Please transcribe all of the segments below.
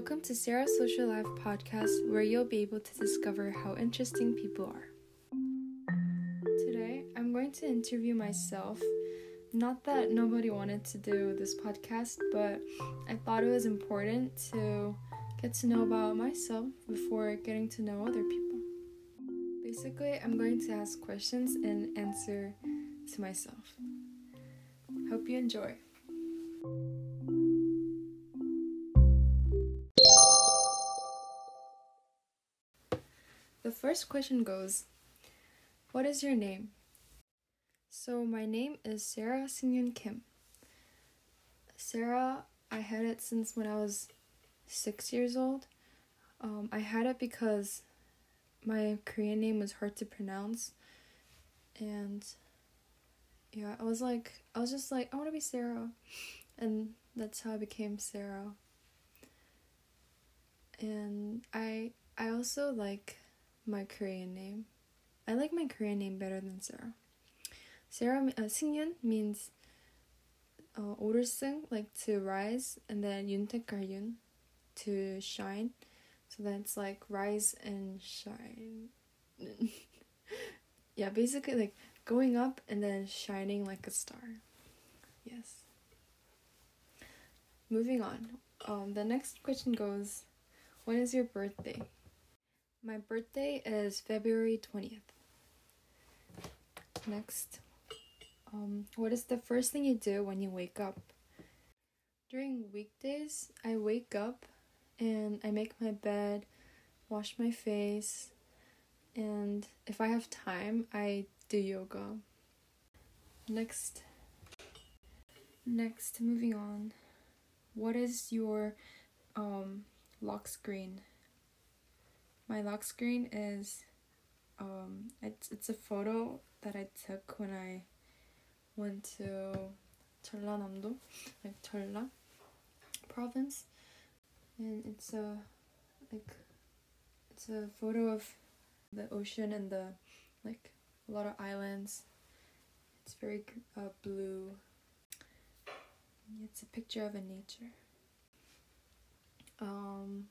Welcome to Sarah's Social Life podcast, where you'll be able to discover how interesting people are. Today, I'm going to interview myself. Not that nobody wanted to do this podcast, but I thought it was important to get to know about myself before getting to know other people. Basically, I'm going to ask questions and answer to myself. Hope you enjoy. The first question goes What is your name? So, my name is Sarah Seungyoon Kim. Sarah, I had it since when I was six years old. Um, I had it because my Korean name was hard to pronounce. And yeah, I was like, I was just like, I want to be Sarah. And that's how I became Sarah. And I I also like my Korean name. I like my Korean name better than Sarah. Sarah uh, Seungyoon means uh, 오르승, like to rise, and then 윤택가윤, to shine. So that's like rise and shine. yeah, basically like going up and then shining like a star. Yes. Moving on. Um, the next question goes, when is your birthday? My birthday is February 20th. Next. Um, what is the first thing you do when you wake up? During weekdays, I wake up and I make my bed, wash my face, and if I have time, I do yoga. Next. Next, moving on. What is your um, lock screen? My lock screen is um, it's it's a photo that I took when I went to 전라남도, like Jeolla province, and it's a like it's a photo of the ocean and the like a lot of islands. It's very uh, blue. It's a picture of a nature. Um,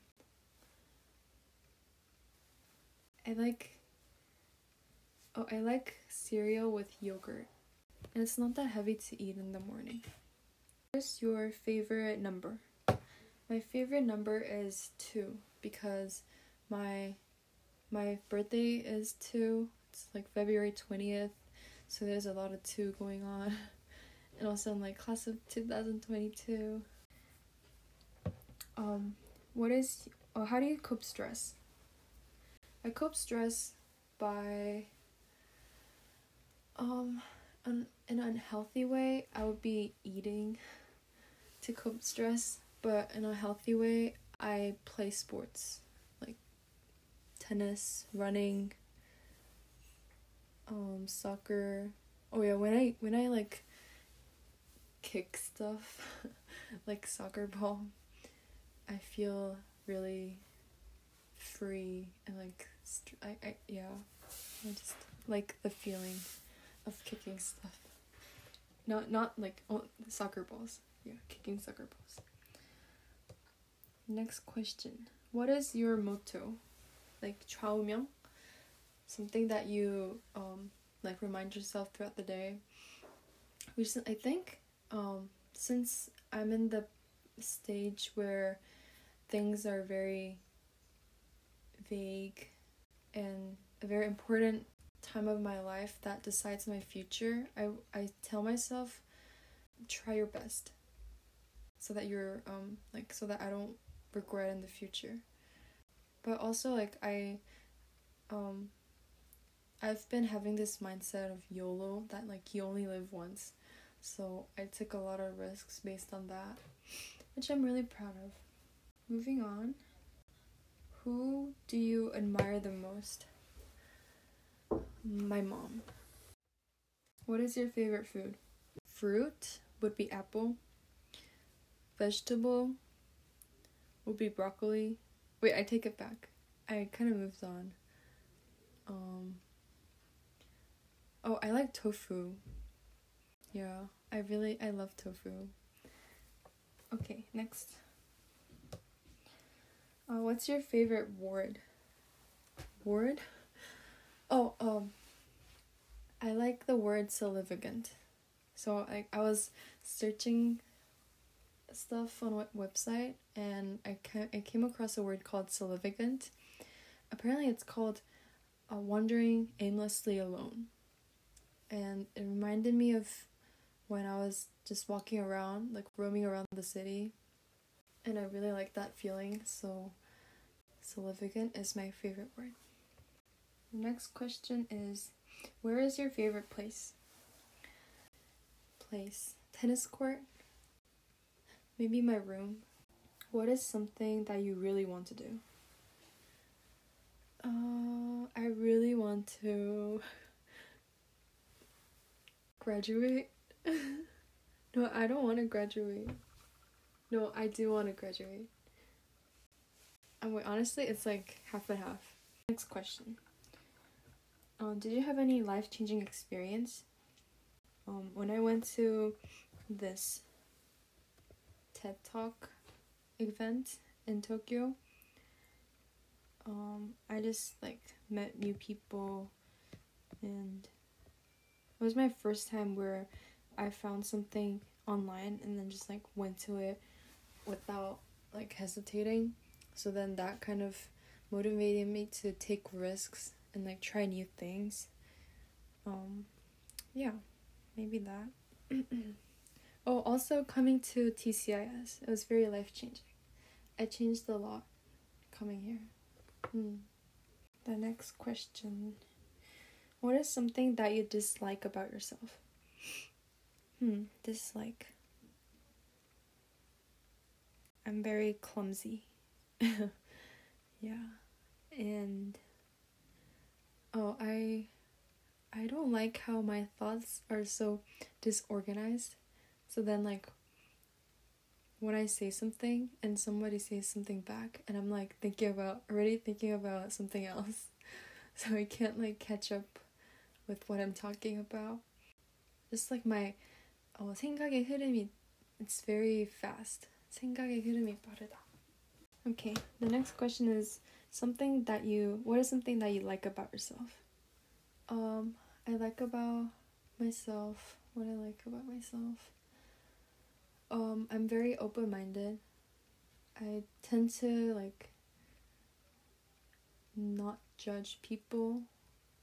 I like. Oh, I like cereal with yogurt. And it's not that heavy to eat in the morning. What is your favorite number? My favorite number is 2 because my my birthday is 2. It's like February 20th. So there's a lot of 2 going on. And also I'm like class of 2022. Um what is oh how do you cope stress? I cope stress by um an, an unhealthy way, I would be eating to cope stress, but in a healthy way, I play sports like tennis, running, um soccer. Oh yeah, when I when I like kick stuff like soccer ball, I feel really free and like st- I, I yeah I just like the feeling of kicking stuff not not like oh, soccer balls yeah kicking soccer balls next question what is your motto like 좌우명 something that you um like remind yourself throughout the day recently I think um since I'm in the stage where things are very vague and a very important time of my life that decides my future, I, I tell myself, try your best so that you're, um, like, so that I don't regret in the future. But also, like, I, um, I've been having this mindset of YOLO that, like, you only live once. So I took a lot of risks based on that, which I'm really proud of. Moving on. Who do you admire the most? My mom. What is your favorite food? Fruit would be apple. Vegetable would be broccoli. Wait, I take it back. I kind of moved on. Um Oh, I like tofu. Yeah, I really I love tofu. Okay, next. Uh, what's your favorite word? Word? Oh, um, I like the word significant. So I I was searching stuff on what website and I ca- I came across a word called significant. Apparently, it's called uh, wandering aimlessly alone, and it reminded me of when I was just walking around, like roaming around the city, and I really like that feeling. So, significant is my favorite word. Next question is, where is your favorite place? Place tennis court Maybe my room. What is something that you really want to do? Uh, I really want to graduate. no, I don't want to graduate. No, I do want to graduate. And wait, honestly, it's like half and half. Next question. Um, did you have any life changing experience? Um, when I went to this TED Talk event in Tokyo. Um, I just like met new people, and it was my first time where I found something online and then just like went to it without like hesitating. So then that kind of motivated me to take risks and like try new things. Um, yeah, maybe that. Oh, also coming to TCIS, it was very life changing. I changed a lot coming here. Hmm. The next question What is something that you dislike about yourself? Hmm, dislike. I'm very clumsy. yeah. And oh, I I don't like how my thoughts are so disorganized. So then, like, when I say something and somebody says something back, and I'm like thinking about, already thinking about something else, so I can't like catch up with what I'm talking about. Just like my, oh, 생각의 흐름이, it's very fast. 생각의 흐름이 빠르다. Okay, the next question is something that you, what is something that you like about yourself? Um, I like about myself, what I like about myself. Um, I'm very open minded. I tend to like not judge people.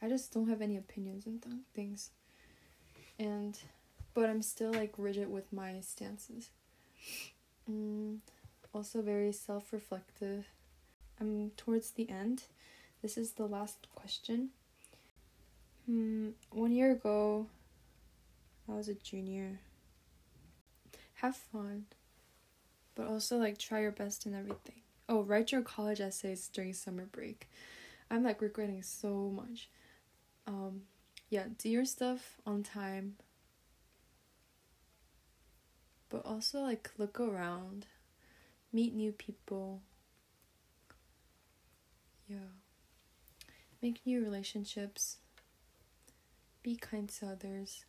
I just don't have any opinions and th- things. And but I'm still like rigid with my stances. Mm, also very self-reflective. I'm towards the end. This is the last question. Hmm, one year ago, I was a junior have fun, but also like try your best in everything. Oh, write your college essays during summer break. I'm like regretting so much. Um, yeah, do your stuff on time, but also like look around, meet new people. Yeah. Make new relationships. Be kind to others.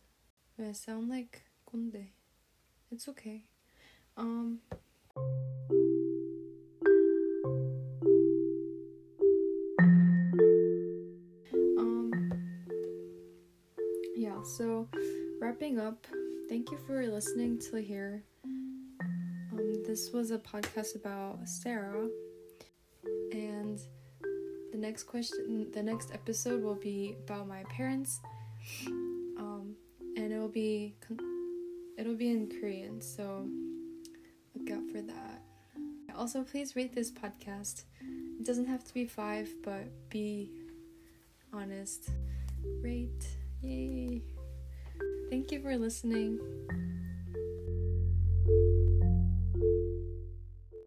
I sound like Kunde. It's okay. Um Um Yeah, so wrapping up, thank you for listening to here. This was a podcast about Sarah and the next question the next episode will be about my parents um and it will be It'll be in Korean, so look out for that. Also, please rate this podcast. It doesn't have to be five, but be honest. Rate. Yay. Thank you for listening.